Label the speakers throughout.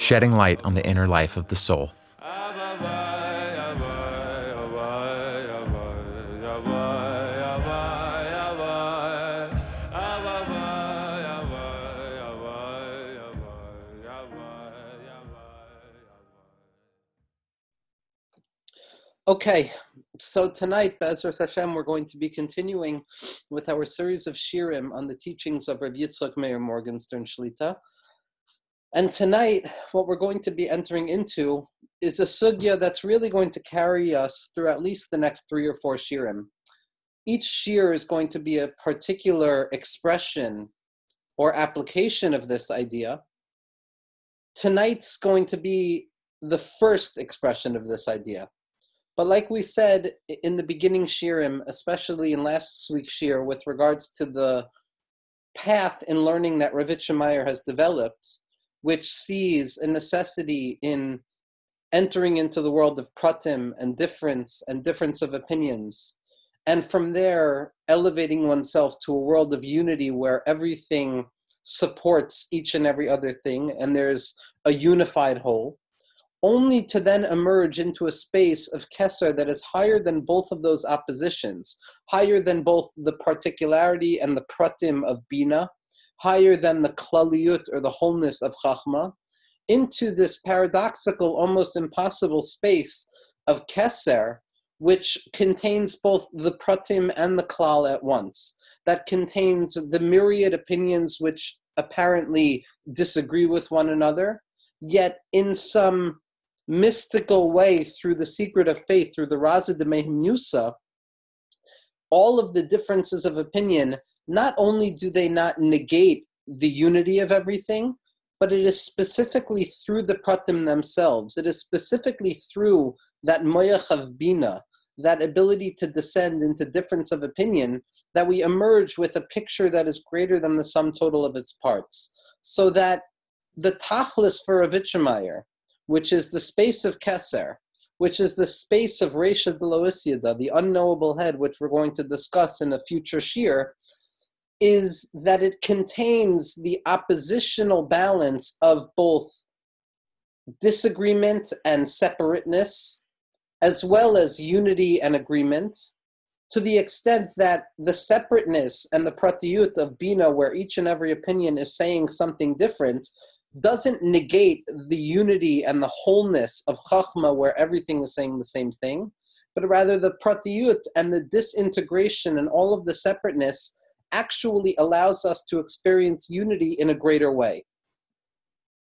Speaker 1: shedding light on the inner life of the soul.
Speaker 2: Okay, so tonight, Bezras Hashem, we're going to be continuing with our series of shirim on the teachings of Rav Yitzchak Meir Morgenstern Shlita. And tonight, what we're going to be entering into is a sugya that's really going to carry us through at least the next three or four shirim. Each shir is going to be a particular expression or application of this idea. Tonight's going to be the first expression of this idea but like we said in the beginning shirim, especially in last week's shir, with regards to the path in learning that Ravitch Meyer has developed, which sees a necessity in entering into the world of pratim and difference and difference of opinions, and from there elevating oneself to a world of unity where everything supports each and every other thing, and there's a unified whole only to then emerge into a space of Kesser that is higher than both of those oppositions, higher than both the particularity and the pratim of Bina, higher than the klaliyut or the wholeness of Chachma, into this paradoxical, almost impossible space of Kesser, which contains both the pratim and the klal at once, that contains the myriad opinions which apparently disagree with one another, yet in some mystical way through the secret of faith, through the Raza de Mehimnusa, all of the differences of opinion, not only do they not negate the unity of everything, but it is specifically through the pratim themselves. It is specifically through that moyach of bina, that ability to descend into difference of opinion, that we emerge with a picture that is greater than the sum total of its parts. So that the tachlis for Ravitchemeyer, which is the space of Keser, which is the space of Reisha D'lo Isyada, the unknowable head, which we're going to discuss in a future shir, is that it contains the oppositional balance of both disagreement and separateness, as well as unity and agreement, to the extent that the separateness and the pratiyut of Bina, where each and every opinion is saying something different, doesn't negate the unity and the wholeness of Chachma where everything is saying the same thing, but rather the pratiyut and the disintegration and all of the separateness actually allows us to experience unity in a greater way.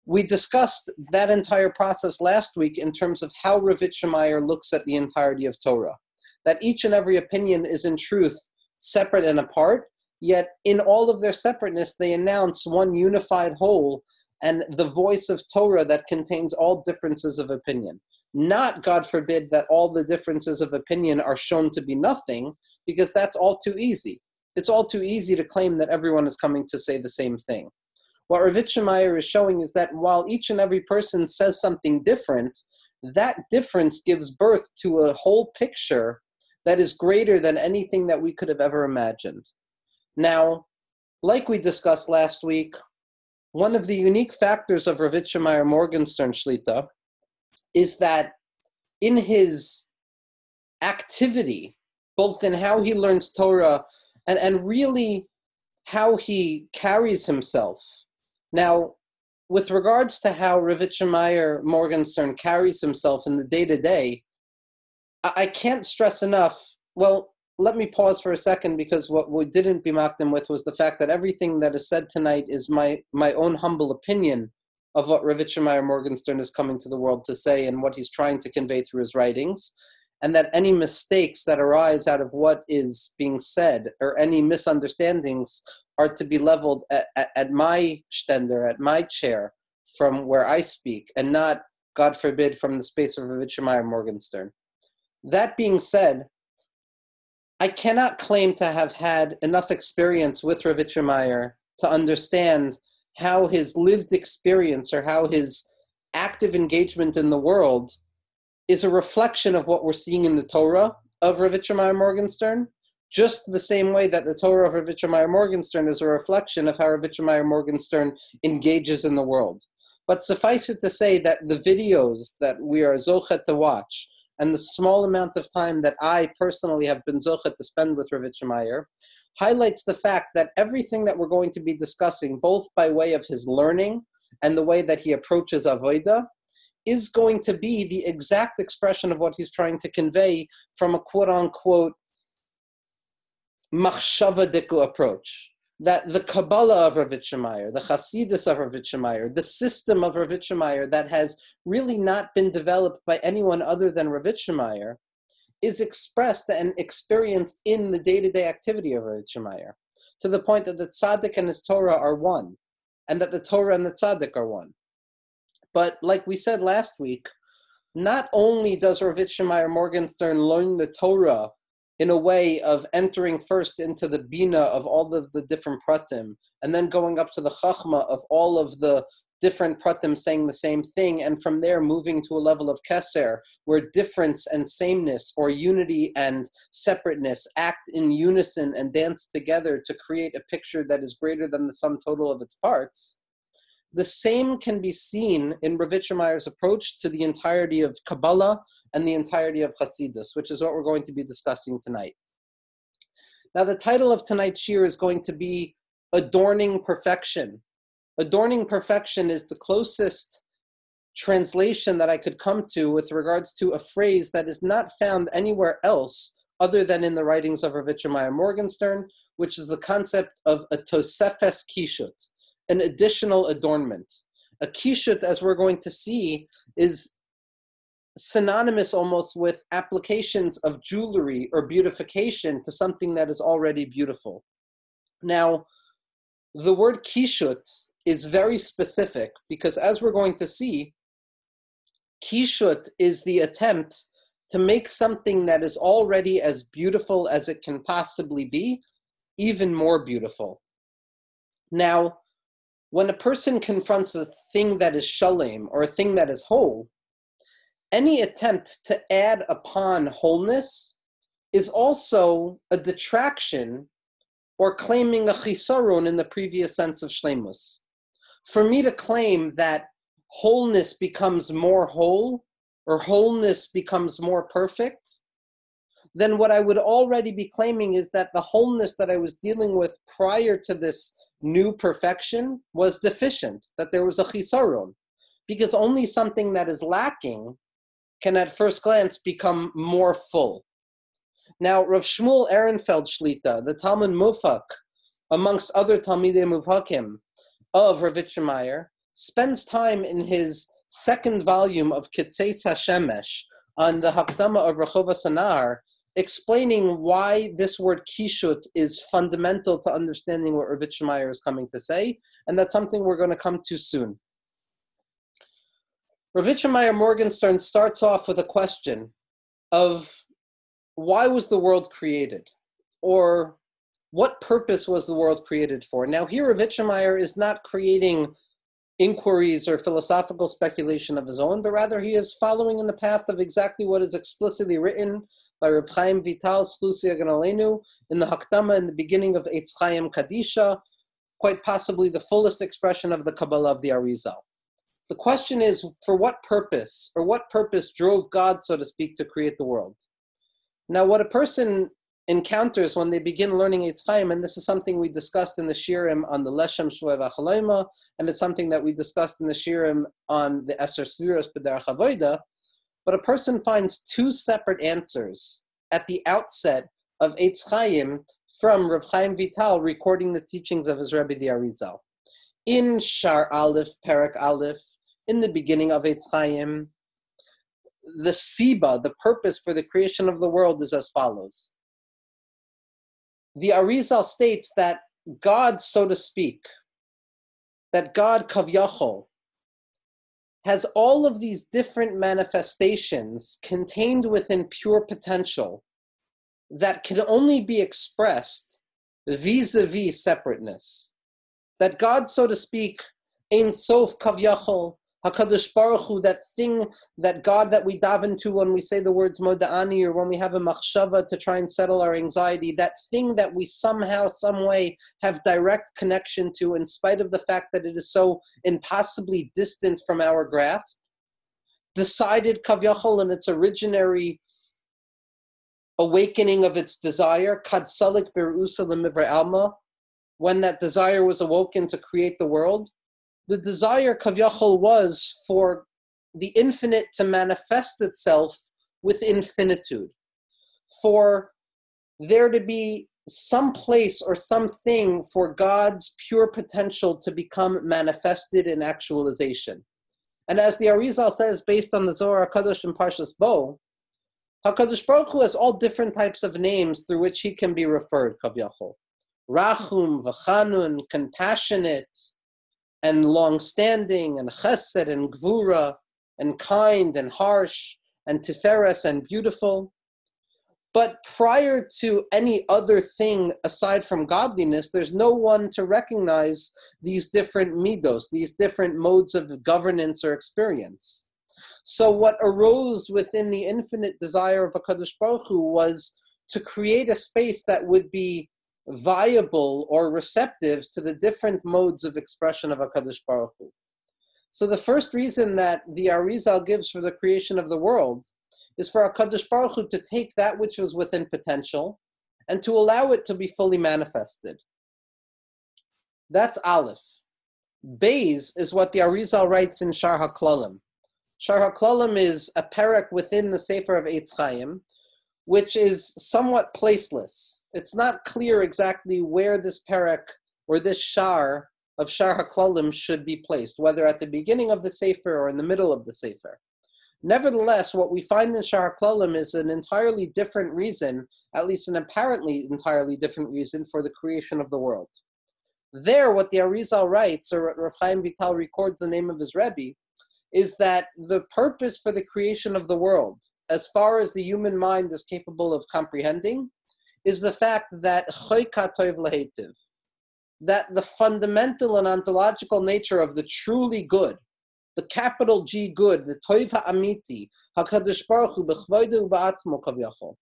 Speaker 2: We discussed that entire process last week in terms of how Ravitchemeyer looks at the entirety of Torah. That each and every opinion is in truth separate and apart, yet in all of their separateness, they announce one unified whole and the voice of Torah that contains all differences of opinion. Not, God forbid, that all the differences of opinion are shown to be nothing, because that's all too easy. It's all too easy to claim that everyone is coming to say the same thing. What Ravitchemeyer is showing is that while each and every person says something different, that difference gives birth to a whole picture that is greater than anything that we could have ever imagined. Now, like we discussed last week, one of the unique factors of Ravitchemeyer Morgenstern Shlita is that in his activity, both in how he learns Torah and, and really how he carries himself. Now, with regards to how Ravitchemeyer Morgenstern carries himself in the day to day, I can't stress enough. Well, let me pause for a second because what we didn't be mocked them with was the fact that everything that is said tonight is my my own humble opinion of what Ravitchemeyer Morgenstern is coming to the world to say and what he's trying to convey through his writings, and that any mistakes that arise out of what is being said or any misunderstandings are to be leveled at, at, at my stender, at my chair, from where I speak, and not God forbid, from the space of Ravitchemeyer Morgenstern. That being said, I cannot claim to have had enough experience with Ravitchemeyer to understand how his lived experience or how his active engagement in the world is a reflection of what we're seeing in the Torah of Ravitchemeyer Morgenstern, just the same way that the Torah of Ravitchemeyer Morgenstern is a reflection of how Ravitchemeyer Morgenstern engages in the world. But suffice it to say that the videos that we are zochet to watch and the small amount of time that I personally have been zochet to spend with Ravitchemeyer highlights the fact that everything that we're going to be discussing, both by way of his learning and the way that he approaches Avoida, is going to be the exact expression of what he's trying to convey from a quote unquote machshava approach. That the Kabbalah of Ravitchemeyer, the Hasidus of Ravitchemeyer, the system of Ravitchemeyer that has really not been developed by anyone other than Ravitchemeyer, is expressed and experienced in the day-to-day activity of Ravitchemeyer, to the point that the tzaddik and his Torah are one, and that the Torah and the tzaddik are one. But like we said last week, not only does Ravitchemeyer Morgenstern learn the Torah in a way of entering first into the bina of all of the different pratim, and then going up to the chachma of all of the different pratim saying the same thing, and from there moving to a level of keser, where difference and sameness, or unity and separateness, act in unison and dance together to create a picture that is greater than the sum total of its parts. The same can be seen in Ravitchemeyer's approach to the entirety of Kabbalah and the entirety of Hasidus, which is what we're going to be discussing tonight. Now, the title of tonight's shir is going to be Adorning Perfection. Adorning Perfection is the closest translation that I could come to with regards to a phrase that is not found anywhere else other than in the writings of Ravitchemeyer Morgenstern, which is the concept of a tosefes kishut, an additional adornment. A kishut, as we're going to see, is synonymous almost with applications of jewelry or beautification to something that is already beautiful. Now, the word kishut is very specific because, as we're going to see, kishut is the attempt to make something that is already as beautiful as it can possibly be even more beautiful. Now, when a person confronts a thing that is shalem or a thing that is whole, any attempt to add upon wholeness is also a detraction or claiming a chisarun in the previous sense of shlemus. For me to claim that wholeness becomes more whole or wholeness becomes more perfect, then what I would already be claiming is that the wholeness that I was dealing with prior to this new perfection was deficient, that there was a chisaron. Because only something that is lacking can at first glance become more full. Now, Rav Shmuel Ehrenfeld Shlita, the Talmid Muvhak, amongst other Talmidei Mufhakim of Ravitchemeyer, spends time in his second volume of Kitzeis HaShemesh on the Hakdama of Rechovos HaNahar explaining why this word kishut is fundamental to understanding what Ravitchemeyer is coming to say, and that's something we're going to come to soon. Ravitchemeyer Morgenstern starts off with a question of why was the world created? Or what purpose was the world created for? Now, here Ravitchemeyer is not creating inquiries or philosophical speculation of his own, but rather he is following in the path of exactly what is explicitly written by Reb Chaim Vital Slusia Ganalenu in the Hakdama in the beginning of Eitz Chaim Kadisha, quite possibly the fullest expression of the Kabbalah of the Arizal. The question is, for what purpose, or what purpose drove God, so to speak, to create the world? Now, what a person encounters when they begin learning Eitz Chaim, and this is something we discussed in the Shirim on the Leshem Shevo V'Achlama, and it's something that we discussed in the Shirim on the Eser Sefiros B'derach Avoida, but a person finds two separate answers at the outset of Eitz Chaim from Rav Chaim Vital recording the teachings of his Rebbe the Arizal. In Shar Aleph, Perak Aleph, in the beginning of Eitz Chaim, the Siba, the purpose for the creation of the world is as follows. The Arizal states that God, so to speak, that God Kavyachol, has all of these different manifestations contained within pure potential that can only be expressed vis-a-vis separateness. That God, so to speak, Ein Sof Kavyachol, Hakadosh Baruch Hu, that thing, that God that we dive into when we say the words Moda'ani or when we have a machshava to try and settle our anxiety, that thing that we somehow, some way have direct connection to, in spite of the fact that it is so impossibly distant from our grasp, decided Kavyachol in its originary awakening of its desire, Kadsalik Berusa Lemivra Alma, when that desire was awoken to create the world the desire kavyachol was for the infinite to manifest itself with infinitude, for there to be some place or something for God's pure potential to become manifested in actualization. And as the Arizal says, based on the Zohar Kadosh and Parshas Bo, HaKadosh Baruch Hu has all different types of names through which he can be referred, Kavyachol. Rachum, V'chanun, compassionate, and long-standing and chesed and gvura and kind and harsh and tiferes and beautiful. But prior to any other thing aside from godliness, there's no one to recognize these different midos, these different modes of governance or experience. So what arose within the infinite desire of HaKadosh Baruch Hu was to create a space that would be viable or receptive to the different modes of expression of HaKadosh Baruch Hu. So the first reason that the Arizal gives for the creation of the world is for HaKadosh Baruch Hu to take that which was within potential and to allow it to be fully manifested. That's Aleph. Bays is what the Arizal writes in Shar HaKlalim. Shar HaKlalim is a parak within the Sefer of Eitz Chaim, which is somewhat placeless. It's not clear exactly where this parak or this shar of Shar HaKlalim should be placed, whether at the beginning of the Sefer or in the middle of the Sefer. Nevertheless, what we find in Shar HaKlalim is an entirely different reason, at least an apparently entirely different reason for the creation of the world. There, what the Arizal writes, or Rav Chaim Vital records the name of his Rebbe, is that the purpose for the creation of the world, as far as the human mind is capable of comprehending, is the fact that that the fundamental and ontological nature of the truly good, the capital G good, the toiv ha'amiti, hakadosh baruch hu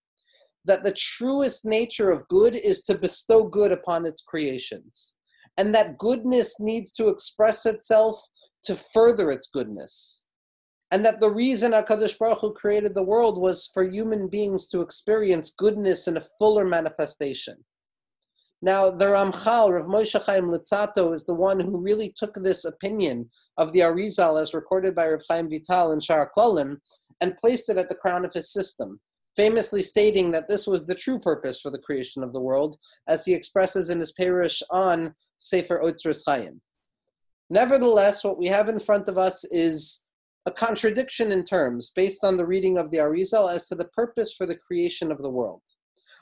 Speaker 2: that the truest nature of good is to bestow good upon its creations, and that goodness needs to express itself to further its goodness and that the reason HaKadosh Baruch Hu created the world was for human beings to experience goodness in a fuller manifestation. Now, the Ramchal, Rav Moshe Chaim Luzzatto, is the one who really took this opinion of the Arizal as recorded by Rav Chaim Vital in Shar Klolim and placed it at the crown of his system, famously stating that this was the true purpose for the creation of the world, as he expresses in his Perush on Sefer Otzros Chaim. Nevertheless, what we have in front of us is a contradiction in terms based on the reading of the Arizal as to the purpose for the creation of the world.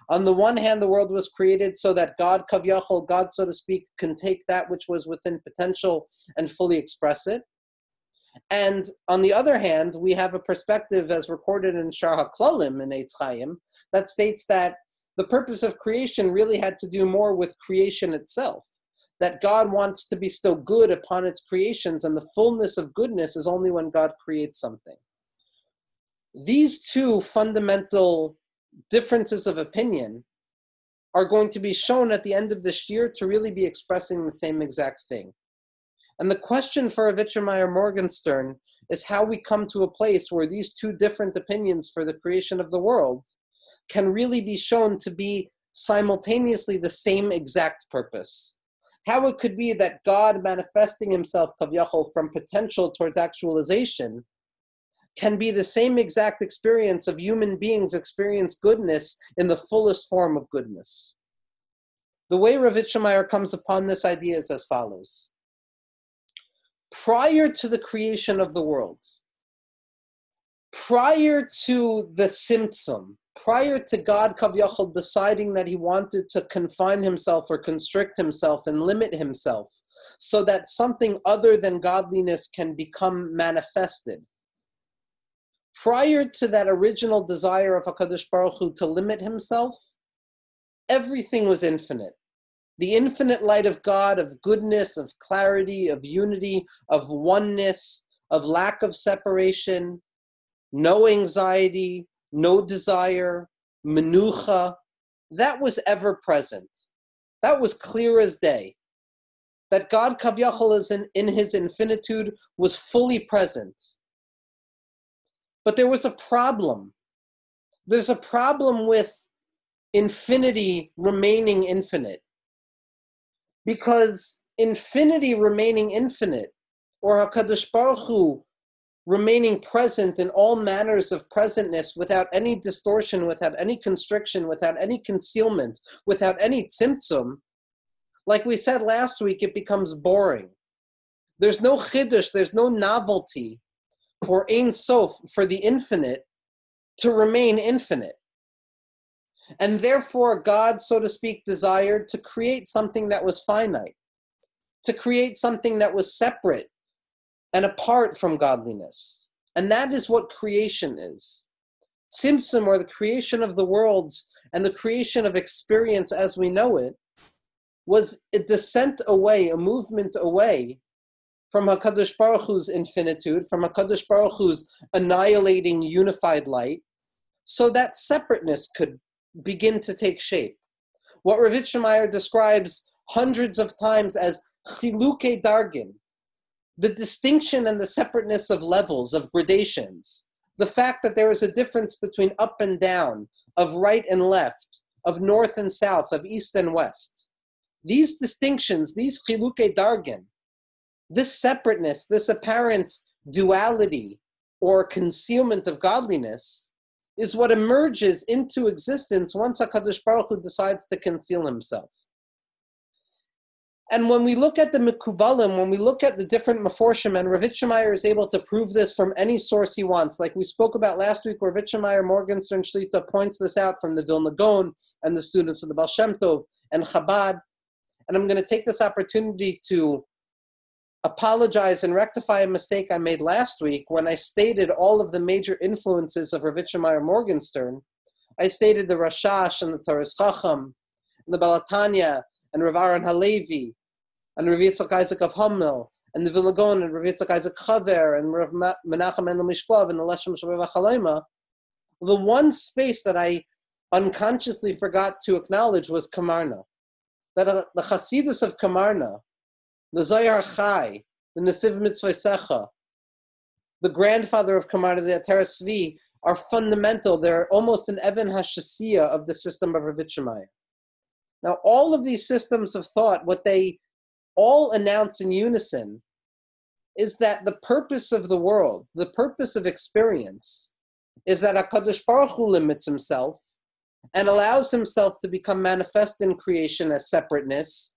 Speaker 2: On the one hand, the world was created so that God, Kavyachol, God, so to speak, can take that which was within potential and fully express it. And on the other hand, we have a perspective as recorded in Shar HaKlalim in Eitz Chaim that states that the purpose of creation really had to do more with creation itself that God wants to bestow good upon its creations, and the fullness of goodness is only when God creates something. These two fundamental differences of opinion are going to be shown at the end of this year to really be expressing the same exact thing. And the question for Ravitchemeyer Morgenstern is how we come to a place where these two different opinions for the creation of the world can really be shown to be simultaneously the same exact purpose how it could be that God manifesting himself, Kavyachol, from potential towards actualization can be the same exact experience of human beings experience goodness in the fullest form of goodness. The way Ravitchemeyer comes upon this idea is as follows. Prior to the creation of the world, prior to the tzimtzum, prior to God Kavyachal deciding that he wanted to confine himself or constrict himself and limit himself so that something other than godliness can become manifested. Prior to that original desire of HaKadosh Baruch Hu to limit himself, everything was infinite. The infinite light of God, of goodness, of clarity, of unity, of oneness, of lack of separation, no anxiety, no desire, menucha, that was ever present. That was clear as day. That God Kavyachal is in, in his infinitude was fully present. But there was a problem. There's a problem with infinity remaining infinite. Because infinity remaining infinite, or HaKadosh Baruch Hu remaining present in all manners of presentness without any distortion, without any constriction, without any concealment, without any tzimtzum, like we said last week, it becomes boring. There's no chiddush, there's no novelty for Ein Sof, for the infinite, to remain infinite. And therefore, God, so to speak, desired to create something that was finite, to create something that was separate and apart from godliness. And that is what creation is. Tzimtzum, or the creation of the worlds and the creation of experience as we know it, was a descent away, a movement away from HaKadosh Baruch Hu's infinitude, from HaKadosh Baruch Hu's annihilating unified light, so that separateness could begin to take shape. What Ravitchemeyer describes hundreds of times as chiluke dargin, the distinction and the separateness of levels, of gradations, the fact that there is a difference between up and down, of right and left, of north and south, of east and west. These distinctions, these chiluke dargin, this separateness, this apparent duality or concealment of godliness, is what emerges into existence once HaKadosh Baruch Hu decides to conceal himself. And when we look at the Mikubalim, when we look at the different Meforshim, and Ravitchemeyer is able to prove this from any source he wants, like we spoke about last week, where Ravitchemeyer Morgenstern Shlita points this out from the Vilna Gaon and the students of the Baal Shem Tov and Chabad. And I'm going to take this opportunity to apologize and rectify a mistake I made last week when I stated all of the major influences of Ravitchemeyer Morgenstern. I stated the Rashash and the Toras Chacham, and the Baal HaTanya, and Rav Halevi, and Rav Yitzchak Isaac of Homel, and the Vilna Gaon, and Rav Yitzchak Isaac Chaver, and Rav Menachem Mendel Mishklov, and the Leshem Shevo V'Achlama, the one space that I unconsciously forgot to acknowledge was Kamarna. That uh, the Chasidus of Kamarna, the Zohar Chai, the Nesiv Mitzvah the grandfather of Kamarna, the Ateres Tzvi, are fundamental. They're almost an Even HaShesiya of the system of Ravitchemeyer. Now, all of these systems of thought, what they all announce in unison is that the purpose of the world, the purpose of experience, is that HaKadosh Baruch Hu limits himself and allows himself to become manifest in creation as separateness,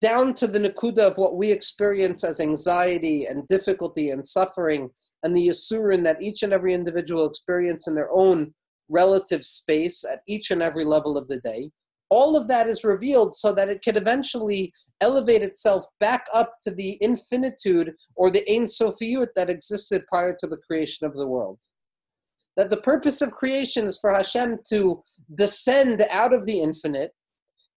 Speaker 2: down to the nakuda of what we experience as anxiety and difficulty and suffering, and the yisurin that each and every individual experience in their own relative space at each and every level of the day all of that is revealed so that it can eventually elevate itself back up to the infinitude or the Ein Sofiut that existed prior to the creation of the world. That the purpose of creation is for Hashem to descend out of the infinite,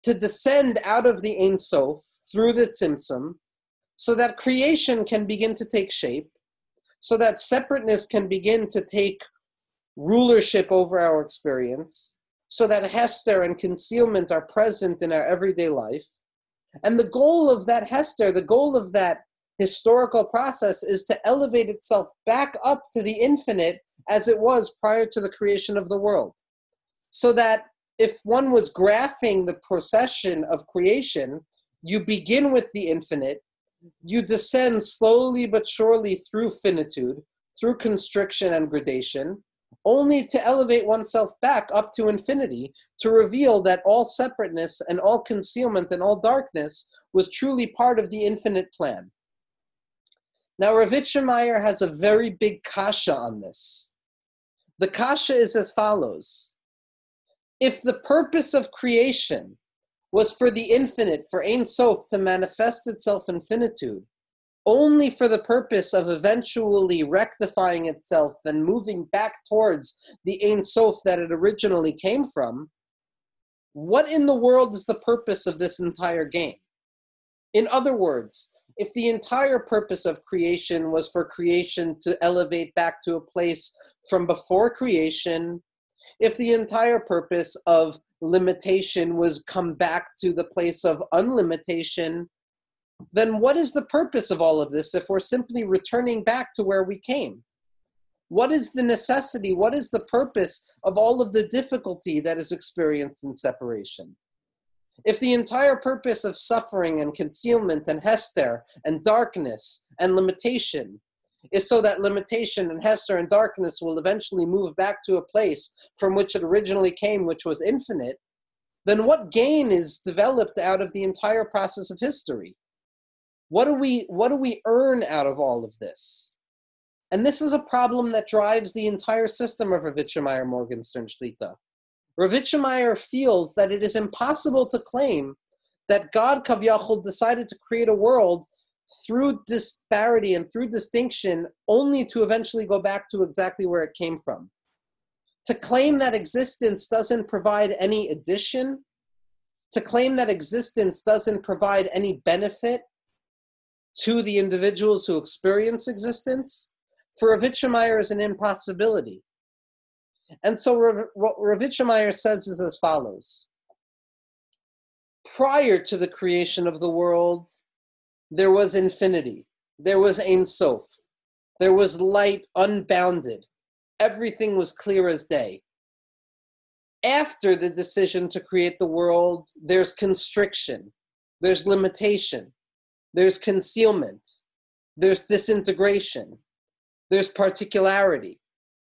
Speaker 2: to descend out of the Ein Sof through the Tzimtzum, so that creation can begin to take shape, so that separateness can begin to take rulership over our experience, so that Hester and concealment are present in our everyday life. And the goal of that Hester, the goal of that historical process is to elevate itself back up to the infinite as it was prior to the creation of the world. So that if one was graphing the procession of creation, you begin with the infinite, you descend slowly but surely through finitude, through constriction and gradation, only to elevate oneself back up to infinity to reveal that all separateness and all concealment and all darkness was truly part of the infinite plan. Now, Ravitchemeyer has a very big kasha on this. The kasha is as follows If the purpose of creation was for the infinite, for Ein Sof, to manifest itself in finitude, only for the purpose of eventually rectifying itself and moving back towards the Ein Sof that it originally came from, what in the world is the purpose of this entire game? In other words, if the entire purpose of creation was for creation to elevate back to a place from before creation, if the entire purpose of limitation was come back to the place of unlimitation, then what is the purpose of all of this if we're simply returning back to where we came? What is the necessity? What is the purpose of all of the difficulty that is experienced in separation? If the entire purpose of suffering and concealment and hester and darkness and limitation is so that limitation and hester and darkness will eventually move back to a place from which it originally came, which was infinite, then what gain is developed out of the entire process of history? What do we what do we earn out of all of this? And this is a problem that drives the entire system of Ravitcher Meyer Morgenstern Shlita. Ravitchemeyer feels that it is impossible to claim that God Kavyachol decided to create a world through disparity and through distinction only to eventually go back to exactly where it came from. To claim that existence doesn't provide any addition, to claim that existence doesn't provide any benefit to the individuals who experience existence, for Ravitchemeyer is an impossibility. And so Rav, Ravitchemeyer says is as follows. Prior to the creation of the world, there was infinity. There was Ein Sof. There was light unbounded. Everything was clear as day. After the decision to create the world, there's constriction, there's limitation, there's concealment, there's disintegration, there's particularity,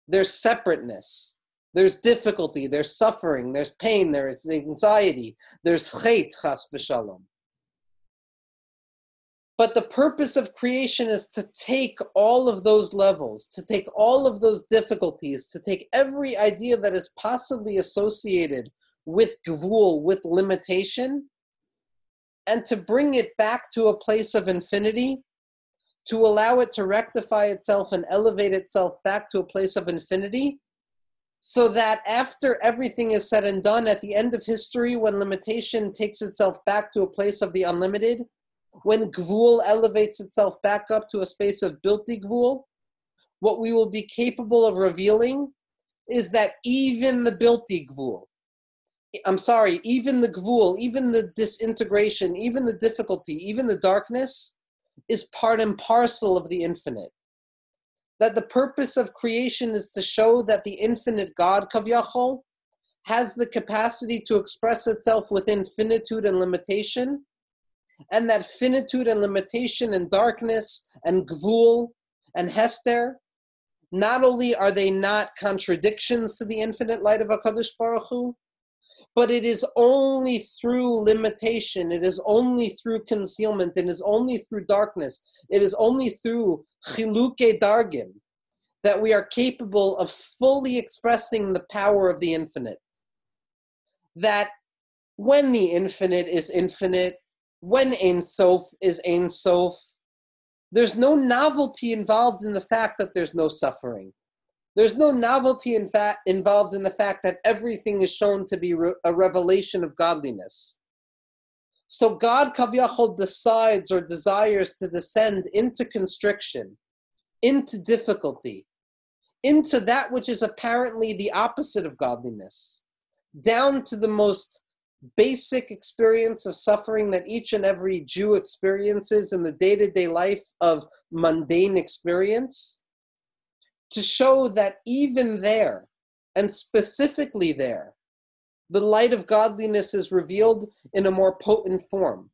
Speaker 2: there's separateness, there's difficulty, there's suffering, there's pain, there's anxiety, there's chait, chas v'shalom. But the purpose of creation is to take all of those levels, to take all of those difficulties, to take every idea that is possibly associated with gvul, with limitation, and to bring it back to a place of infinity to allow it to rectify itself and elevate itself back to a place of infinity, so that after everything is said and done, at the end of history, when limitation takes itself back to a place of the unlimited, when Gvul elevates itself back up to a space of Bilti Gvul, what we will be capable of revealing is that even the Bilti Gvul, I'm sorry, even the Gvul, even the disintegration, even the difficulty, even the darkness, is part and parcel of the infinite. That the purpose of creation is to show that the infinite God, Kavyachol, has the capacity to express itself within finitude and limitation, and that finitude and limitation and darkness and gvul and hester, not only are they not contradictions to the infinite light of HaKadosh Baruch Hu, but it is only through limitation, it is only through concealment, it is only through darkness, it is only through chiluke dargin that we are capable of fully expressing the power of the infinite. That when the infinite is infinite, when Ein Sof is Ein Sof, there's no novelty involved in the fact that there's no suffering. There's no novelty in fact involved in the fact that everything is shown to be re- a revelation of godliness. So God Kavyachol decides or desires to descend into constriction, into difficulty, into that which is apparently the opposite of godliness, down to the most basic experience of suffering that each and every Jew experiences in the day to day life of mundane experience to show that even there, and specifically there, the light of godliness is revealed in a more potent form.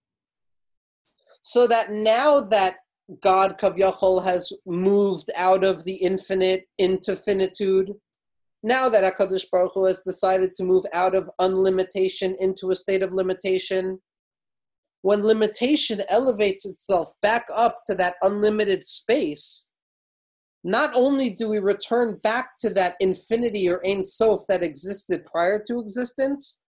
Speaker 2: So that now that God Kavyachol has moved out of the infinite into finitude, now that HaKadosh Baruch Hu has decided to move out of unlimitation into a state of limitation, when limitation elevates itself back up to that unlimited space, not only do we return back to that infinity or Ein Sof that existed prior to existence,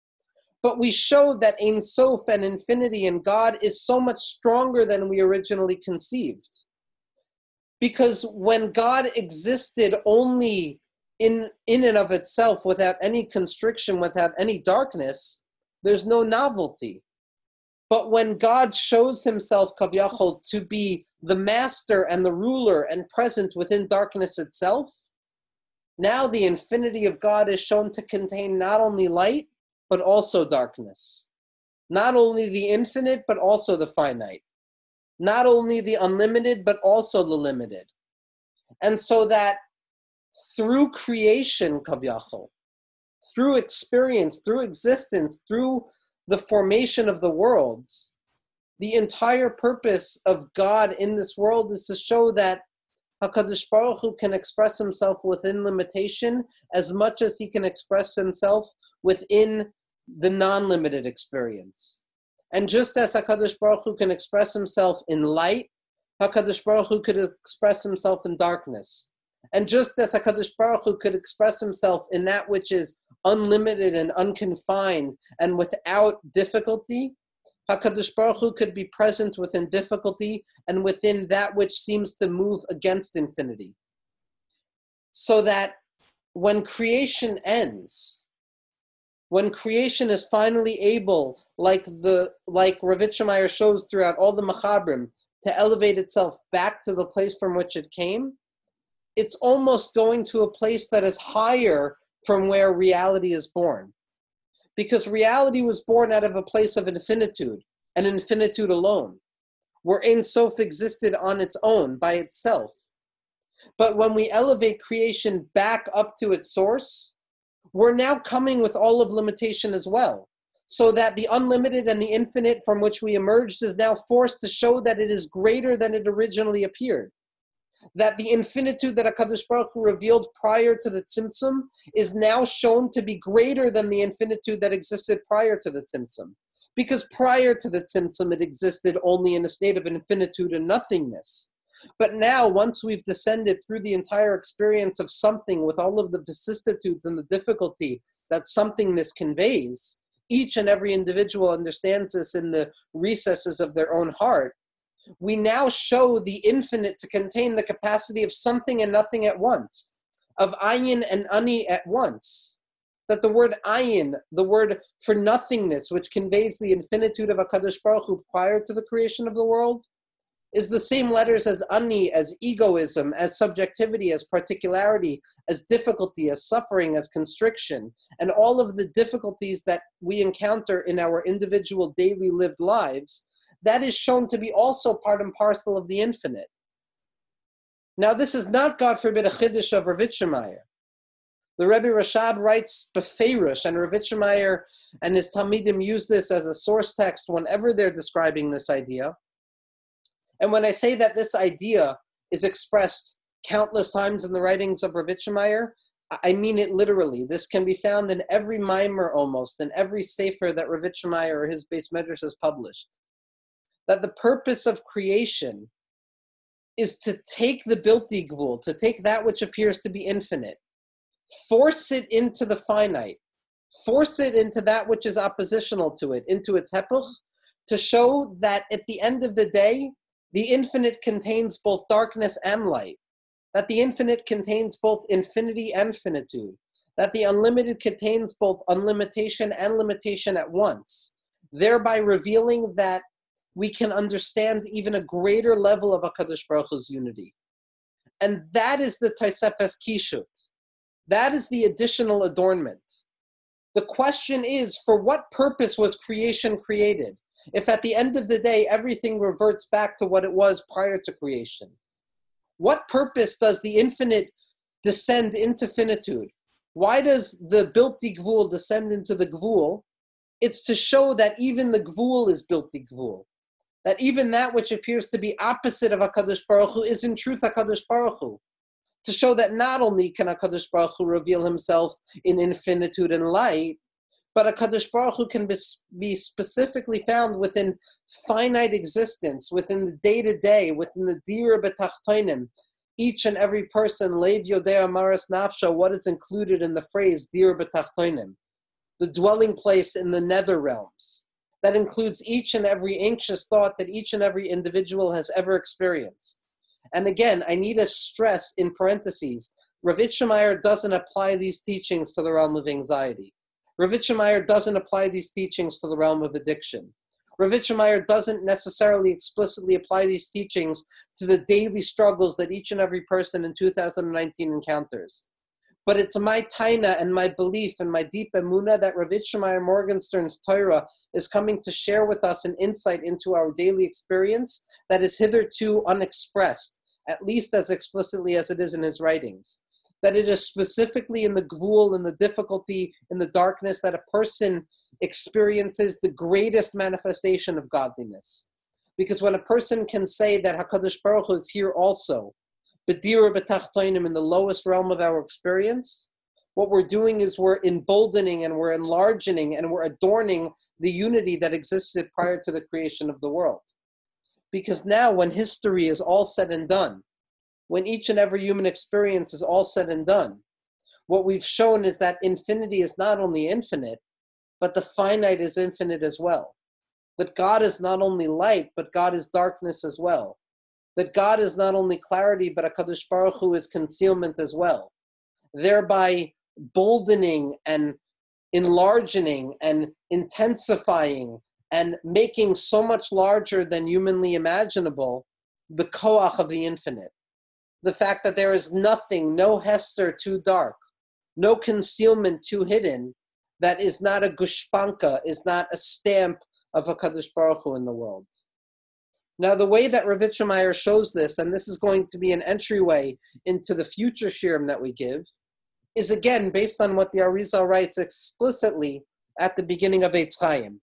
Speaker 2: but we show that Ein Sof and infinity and God is so much stronger than we originally conceived. Because when God existed only in, in and of itself without any constriction, without any darkness, there's no novelty. But when God shows himself, Kavyachol, to be the master and the ruler and present within darkness itself, now the infinity of God is shown to contain not only light, but also darkness. Not only the infinite, but also the finite. Not only the unlimited, but also the limited. And so that through creation, Kavyachol, through experience, through existence, through the formation of the worlds, the entire purpose of God in this world is to show that Hakadosh Baruch Hu can express himself within limitation as much as he can express himself within the non-limited experience. And just as Hakadosh Baruch Hu can express himself in light, Hakadosh Baruch Hu could express himself in darkness. And just as Hakadosh Baruch Hu could express himself in that which is unlimited and unconfined and without difficulty, Hakadosh Baruch Hu could be present within difficulty and within that which seems to move against infinity. So that when creation ends, when creation is finally able, like the like Ravitchemeyer shows throughout all the Machabrim, to elevate itself back to the place from which it came, it's almost going to a place that is higher from where reality is born. Because reality was born out of a place of infinitude, and infinitude alone, where Ein Sof existed on its own, by itself. But when we elevate creation back up to its source, we're now coming with all of limitation as well. So that the unlimited and the infinite from which we emerged is now forced to show that it is greater than it originally appeared. That the infinitude that HaKadosh Baruch Hu revealed prior to the Tzimtzum is now shown to be greater than the infinitude that existed prior to the Tzimtzum. Because prior to the Tzimtzum, it existed only in a state of infinitude and nothingness. But now, once we've descended through the entire experience of something with all of the vicissitudes and the difficulty that somethingness conveys, each and every individual understands this in the recesses of their own heart. We now show the infinite to contain the capacity of something and nothing at once, of ayin and ani at once. That the word ayin, the word for nothingness, which conveys the infinitude of HaKadosh Baruch Hu prior to the creation of the world, is the same letters as ani, as egoism, as subjectivity, as particularity, as difficulty, as suffering, as constriction, and all of the difficulties that we encounter in our individual daily lived lives, that is shown to be also part and parcel of the infinite. Now, this is not, God forbid, a chiddush of Ravitchemeyer. The Rebbe Rashab writes Beferish, and Ravitchemeyer and his Talmidim use this as a source text whenever they're describing this idea. And when I say that this idea is expressed countless times in the writings of Ravitchemeyer, I mean it literally. This can be found in every mimer almost, in every sefer that Ravitchemeyer or his base medrash has published. That the purpose of creation is to take the bilti gvul, to take that which appears to be infinite, force it into the finite, force it into that which is oppositional to it, into its hepuch, to show that at the end of the day, the infinite contains both darkness and light, that the infinite contains both infinity and finitude, that the unlimited contains both unlimitation and limitation at once, thereby revealing that we can understand even a greater level of HaKadosh Baruch Hu's unity. And that is the Tosefes Kishut. That is the additional adornment. The question is, for what purpose was creation created? if at the end of the day everything reverts back to what it was prior to creation? What purpose does the infinite descend into finitude? Why does the bilti gvul descend into the gvul? It's to show that even the gvul is bilti gvul. That even that which appears to be opposite of HaKadosh Baruch Hu is in truth HaKadosh Baruch Hu. To show that not only can HaKadosh Baruch Hu reveal himself in infinitude and light, but HaKadosh Baruch Hu can be, specifically found within finite existence, within the day to day, within the dira betachtoinim. Each and every person, leiv yodea maras nafsho, what is included in the phrase dira the dwelling place in the nether realms. That includes each and every anxious thought that each and every individual has ever experienced. And again, I need to stress in parentheses Ravitchemeyer doesn't apply these teachings to the realm of anxiety. Ravitchemeyer doesn't apply these teachings to the realm of addiction. Ravitchemeyer doesn't necessarily explicitly apply these teachings to the daily struggles that each and every person in 2019 encounters. But it's my taina and my belief and my deep emuna that Ravitchemeyer Morgenstern's Torah is coming to share with us an insight into our daily experience that is hitherto unexpressed, at least as explicitly as it is in his writings that it is specifically in the gvul, in the difficulty, in the darkness that a person experiences the greatest manifestation of godliness. Because when a person can say that Hakadosh Baruch Hu is here also, betachtoinim in the lowest realm of our experience, what we're doing is we're emboldening and we're enlarging and we're adorning the unity that existed prior to the creation of the world. Because now, when history is all said and done, when each and every human experience is all said and done. What we've shown is that infinity is not only infinite, but the finite is infinite as well. That God is not only light, but God is darkness as well. That God is not only clarity, but HaKadosh Baruch Hu is concealment as well. Thereby boldening and enlarging and intensifying and making so much larger than humanly imaginable the koach of the infinite the fact that there is nothing, no Hester too dark, no concealment too hidden, that is not a gushpanka, is not a stamp of HaKadosh Baruch Hu in the world. Now, the way that Ravitchemeyer shows this, and this is going to be an entryway into the future shirim that we give, is again based on what the Arizal writes explicitly at the beginning of Eitz Chaim.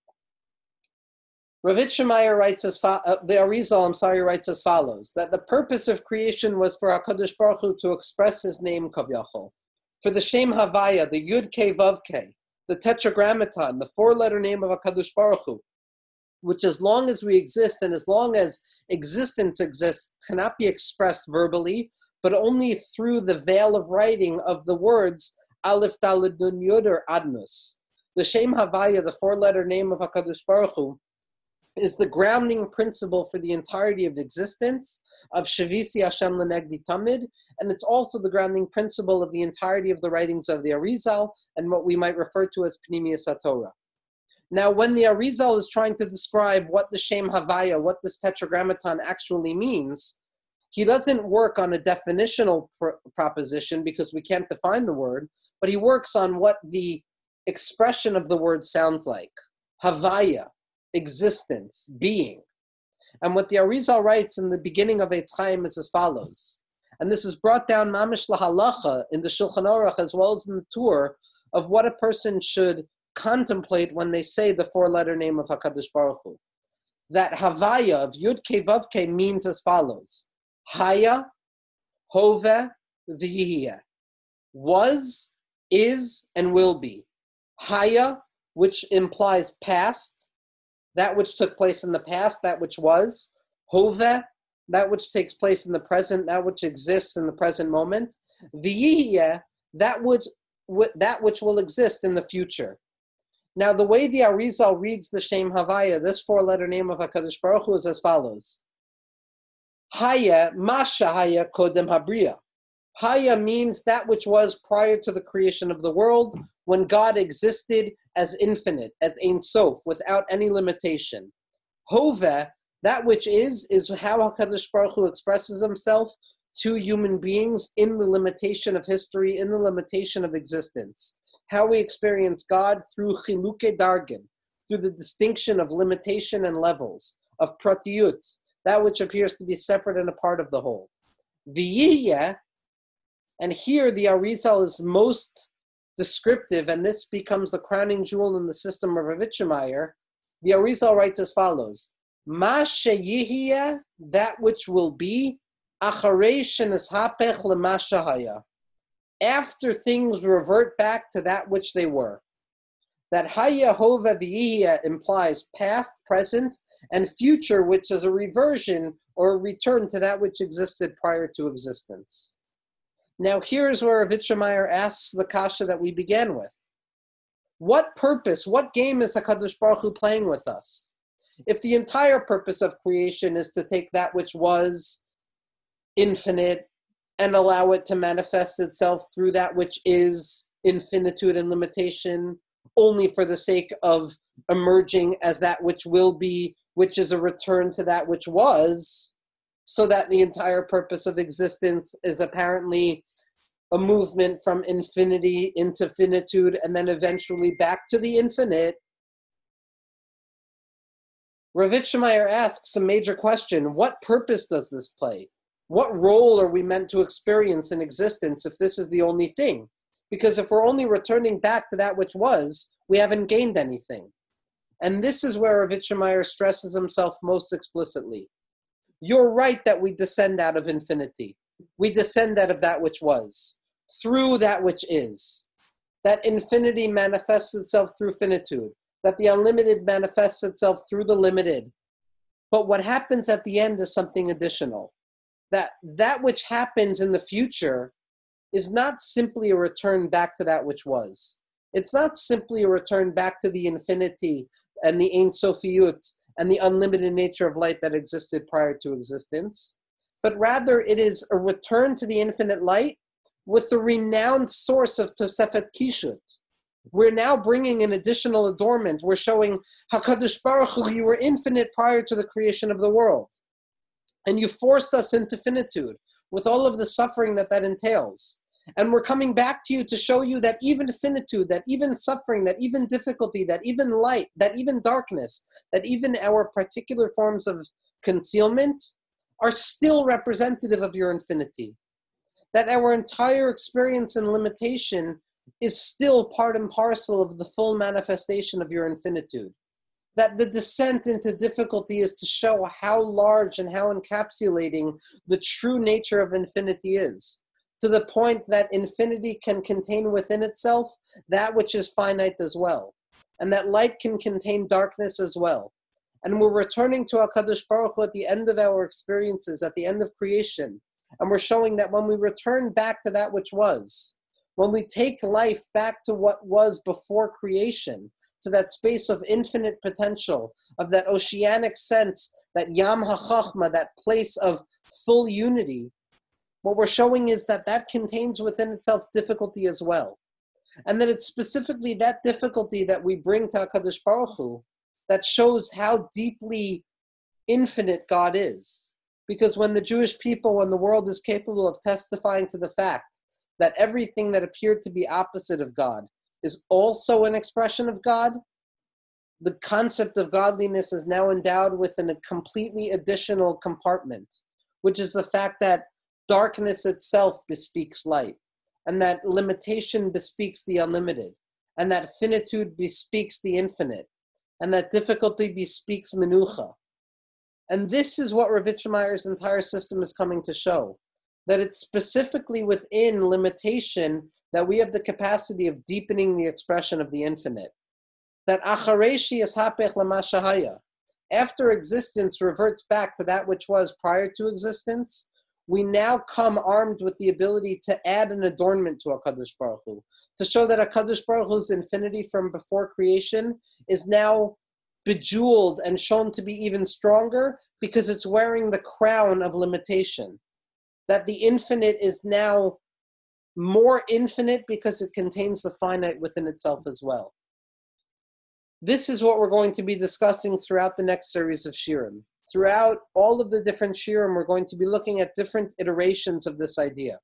Speaker 2: Ravitchemeyer writes as fo- uh, the Arizal, I'm sorry, writes as follows: that the purpose of creation was for Hakadosh Baruch Hu to express His name Kavyachol, for the Shem Havaya, the Yud Ke Vav Ke, the Tetragrammaton, the four-letter name of Hakadosh Baruch Hu, which as long as we exist and as long as existence exists cannot be expressed verbally, but only through the veil of writing of the words Aleph Daled Nun Yud or Adnus. The Shem Havaya, the four-letter name of Hakadosh Baruch Hu, is the grounding principle for the entirety of existence of Shavisi Hashem Lenegdi Tamid, and it's also the grounding principle of the entirety of the writings of the Arizal and what we might refer to as Pnimius Torah. Now, when the Arizal is trying to describe what the Shem Havaya, what this tetragrammaton actually means, he doesn't work on a definitional pr- proposition because we can't define the word, but he works on what the expression of the word sounds like. Havaya, existence, being. And what the Arizal writes in the beginning of Eitz Chaim is as follows. And this is brought down mamish lahalacha in the Shulchan Aruch as well as in the Tur of what a person should contemplate when they say the four-letter name of Hakadosh Baruch Hu. That Havaya of Yud Ke Vav Ke means as follows: Haya, Hove, V'yihya, was, is, and will be. Haya, which implies past, that which took place in the past, that which was, hove, that which takes place in the present, that which exists in the present moment, v'yihya, that which that which will exist in the future. Now, the way the Arizal reads the Shem Havaya, this four-letter name of Hakadosh Baruch Hu, is as follows: Haya Masha Haya Kodem Habriya. Haya means that which was prior to the creation of the world, when God existed as infinite, as Ein Sof, without any limitation. Hove, that which is, is how HaKadosh Baruch Hu expresses himself to human beings in the limitation of history, in the limitation of existence. How we experience God through chiluke dargin, through the distinction of limitation and levels, of pratiyut, that which appears to be separate and a part of the whole. V'yihya, and here the Arizal is most descriptive, and this becomes the crowning jewel in the system of Ravitchemeyer, the Arizal writes as follows: Ma sheyihya, that which will be, acharei shenishapech lemashahaya. After things revert back to that which they were. That haya hova implies past, present, and future, which is a reversion or a return to that which existed prior to existence. Now, here's where Ravitchemeyer asks the kasha that we began with. What purpose, what game is HaKadosh Baruch Hu playing with us? If the entire purpose of creation is to take that which was infinite and allow it to manifest itself through that which is infinitude and limitation, only for the sake of emerging as that which will be, which is a return to that which was, so that the entire purpose of existence is apparently a movement from infinity into finitude and then eventually back to the infinite. Ravitchemeyer asks a major question What purpose does this play? What role are we meant to experience in existence if this is the only thing? Because if we're only returning back to that which was, we haven't gained anything. And this is where Ravitchemeyer stresses himself most explicitly. You're right that we descend out of infinity. We descend out of that which was, through that which is. That infinity manifests itself through finitude, that the unlimited manifests itself through the limited. But what happens at the end is something additional. That that which happens in the future is not simply a return back to that which was. It's not simply a return back to the infinity and the Ein Sofiyut and the unlimited nature of light that existed prior to existence, but rather it is a return to the infinite light with the renowned source of Tosefet Kishut. We're now bringing an additional adornment. We're showing Hakadosh Baruch Hu, you were infinite prior to the creation of the world, and you forced us into finitude with all of the suffering that that entails. And we're coming back to you to show you that even finitude, that even suffering, that even difficulty, that even light, that even darkness, that even our particular forms of concealment are still representative of your infinity. That our entire experience and limitation is still part and parcel of the full manifestation of your infinitude. That the descent into difficulty is to show how large and how encapsulating the true nature of infinity is to the point that infinity can contain within itself that which is finite as well, and that light can contain darkness as well. And we're returning to HaKadosh Baruch Hu at the end of our experiences, at the end of creation, and we're showing that when we return back to that which was, when we take life back to what was before creation, to that space of infinite potential, of that oceanic sense, that Yam HaChachma, that place of full unity, what we're showing is that that contains within itself difficulty as well. And that it's specifically that difficulty that we bring to HaKadosh Baruch Hu that shows how deeply infinite God is. Because when the Jewish people, when the world is capable of testifying to the fact that everything that appeared to be opposite of God is also an expression of God, the concept of godliness is now endowed with a completely additional compartment, which is the fact that darkness itself bespeaks light, and that limitation bespeaks the unlimited, and that finitude bespeaks the infinite, and that difficulty bespeaks menucha. And this is what Ravitchemeyer's entire system is coming to show that it's specifically within limitation that we have the capacity of deepening the expression of the infinite. That acharei shenishapech lamashahaya. After existence reverts back to that which was prior to existence, we now come armed with the ability to add an adornment to HaKadosh Baruch Hu, to show that HaKadosh Baruch Hu's infinity from before creation is now bejeweled and shown to be even stronger because it's wearing the crown of limitation. That the infinite is now more infinite because it contains the finite within itself as well. This is what we're going to be discussing throughout the next series of Shirim throughout all of the different shirim, we're going to be looking at different iterations of this idea.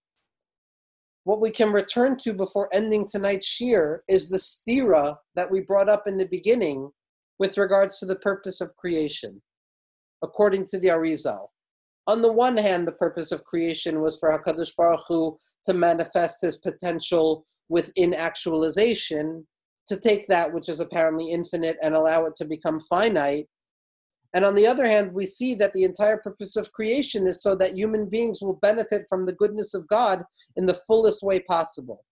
Speaker 2: What we can return to before ending tonight's shir is the stira that we brought up in the beginning with regards to the purpose of creation, according to the Arizal. On the one hand, the purpose of creation was for HaKadosh Baruch Hu to manifest his potential within actualization, to take that which is apparently infinite and allow it to become finite, and on the other hand, we see that the entire purpose of creation is so that human beings will benefit from the goodness of God in the fullest way possible.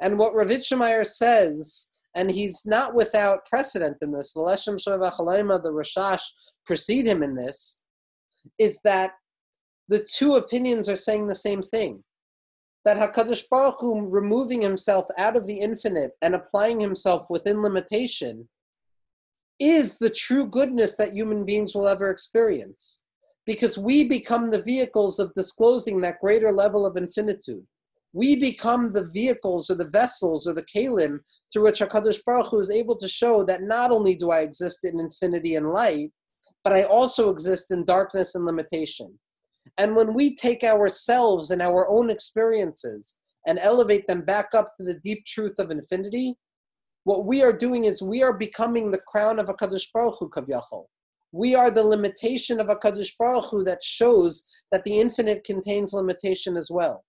Speaker 2: And what Ravitchemeyer says, and he's not without precedent in this, the Leshem Shevo V'Achlama, the Rashash precede him in this, is that the two opinions are saying the same thing. that Hakadosh Baruch Hu removing himself out of the infinite and applying himself within limitation is the true goodness that human beings will ever experience, because we become the vehicles of disclosing that greater level of infinitude. We become the vehicles or the vessels or the kalim through which Hakadosh Baruch Hu is able to show that not only do I exist in infinity and light, but I also exist in darkness and limitation. And when we take ourselves and our own experiences and elevate them back up to the deep truth of infinity, what we are doing is we are becoming the crown of HaKadosh Baruch Hu Kavyachol. We are the limitation of HaKadosh Baruch Hu that shows that the infinite contains limitation as well.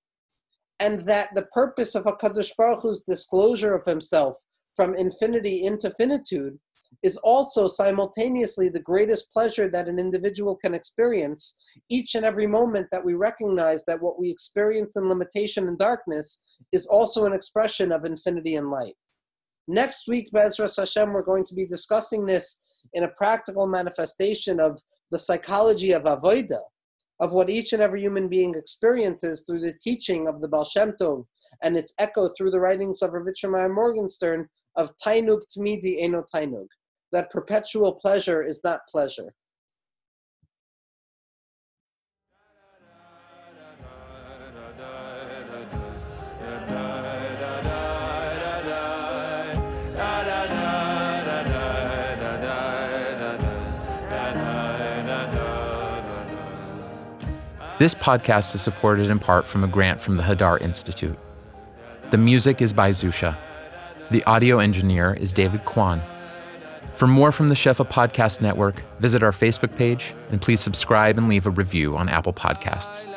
Speaker 2: And that the purpose of HaKadosh Baruch Hu's disclosure of himself from infinity into finitude is also simultaneously the greatest pleasure that an individual can experience each and every moment that we recognize that what we experience in limitation and darkness is also an expression of infinity and light. Next week, Bezras Hashem, we're going to be discussing this in a practical manifestation of the psychology of avoida, of what each and every human being experiences through the teaching of the Baal Shem Tov and its echo through the writings of Rav Morgenstern of Tainug Tmidi Eno Tainug that perpetual pleasure is not pleasure.
Speaker 1: This podcast is supported in part from a grant from the Hadar Institute. The music is by Zusha. The audio engineer is David Kwan. For more from the Shefa Podcast Network, visit our Facebook page and please subscribe and leave a review on Apple Podcasts.